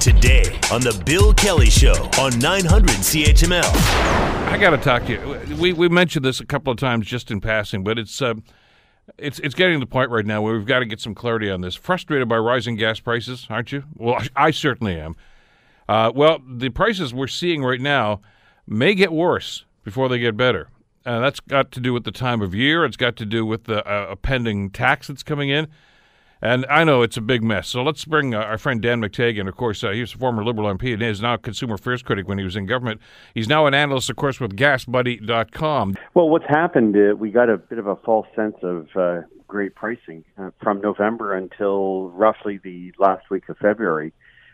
today on the Bill Kelly Show on 900 CHML. I got to talk to you. We we mentioned this a couple of times just in passing, but it's uh, it's it's getting to the point right now where we've got to get some clarity on this. Frustrated by rising gas prices, aren't you? Well, I, I certainly am. Uh, well, the prices we're seeing right now may get worse before they get better. Uh, that's got to do with the time of year. It's got to do with the uh, pending tax that's coming in. And I know it's a big mess. So let's bring uh, our friend Dan McTeague. Of course, uh, he was a former Liberal MP and is now a consumer affairs critic when he was in government. He's now an analyst, of course, with GasBuddy.com. Well, what's happened, uh, we got a bit of a false sense of uh, great pricing uh, from November until roughly the last week of February.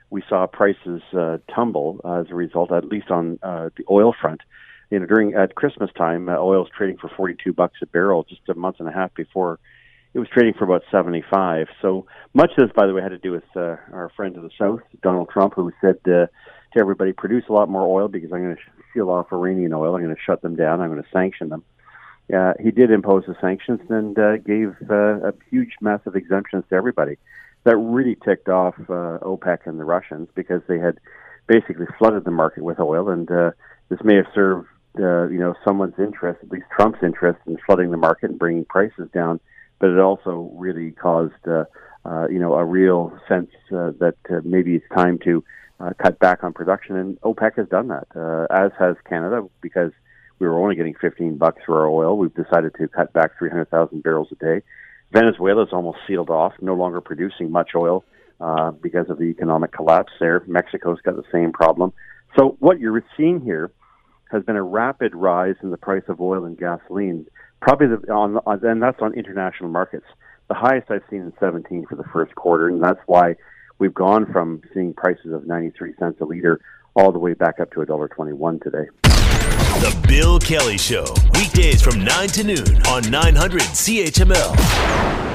We saw prices uh, tumble as a result, at least on the oil front. You know, during at Christmas time, oil was trading for 42 bucks a barrel just a month and a half before it was trading for about 75. So much of this, by the way, had to do with uh, our friend of the south, Donald Trump, who said uh, to everybody, produce a lot more oil because I'm going to seal off Iranian oil. I'm going to shut them down. I'm going to sanction them. Uh, he did impose the sanctions and uh, gave uh, a huge, massive exemptions to everybody. That really ticked off uh, OPEC and the Russians because they had basically flooded the market with oil, and uh, this may have served, uh, you know, someone's interest, at least Trump's interest, in flooding the market and bringing prices down but it also really caused uh, uh, you know a real sense uh, that uh, maybe it's time to uh, cut back on production, and OPEC has done that, uh, as has Canada, because we were only getting 15 bucks for our oil. We've decided to cut back 300,000 barrels a day. Venezuela is almost sealed off, no longer producing much oil uh, because of the economic collapse there. Mexico's got the same problem. So what you're seeing here has been a rapid rise in the price of oil and gasoline probably the, on, on and that's on international markets. The highest I've seen in 17 for the first quarter, and that's why we've gone from seeing prices of 93 cents a liter all the way back up to $1.21 today. The Bill Kelly Show, weekdays from 9 to noon on 900 CHML.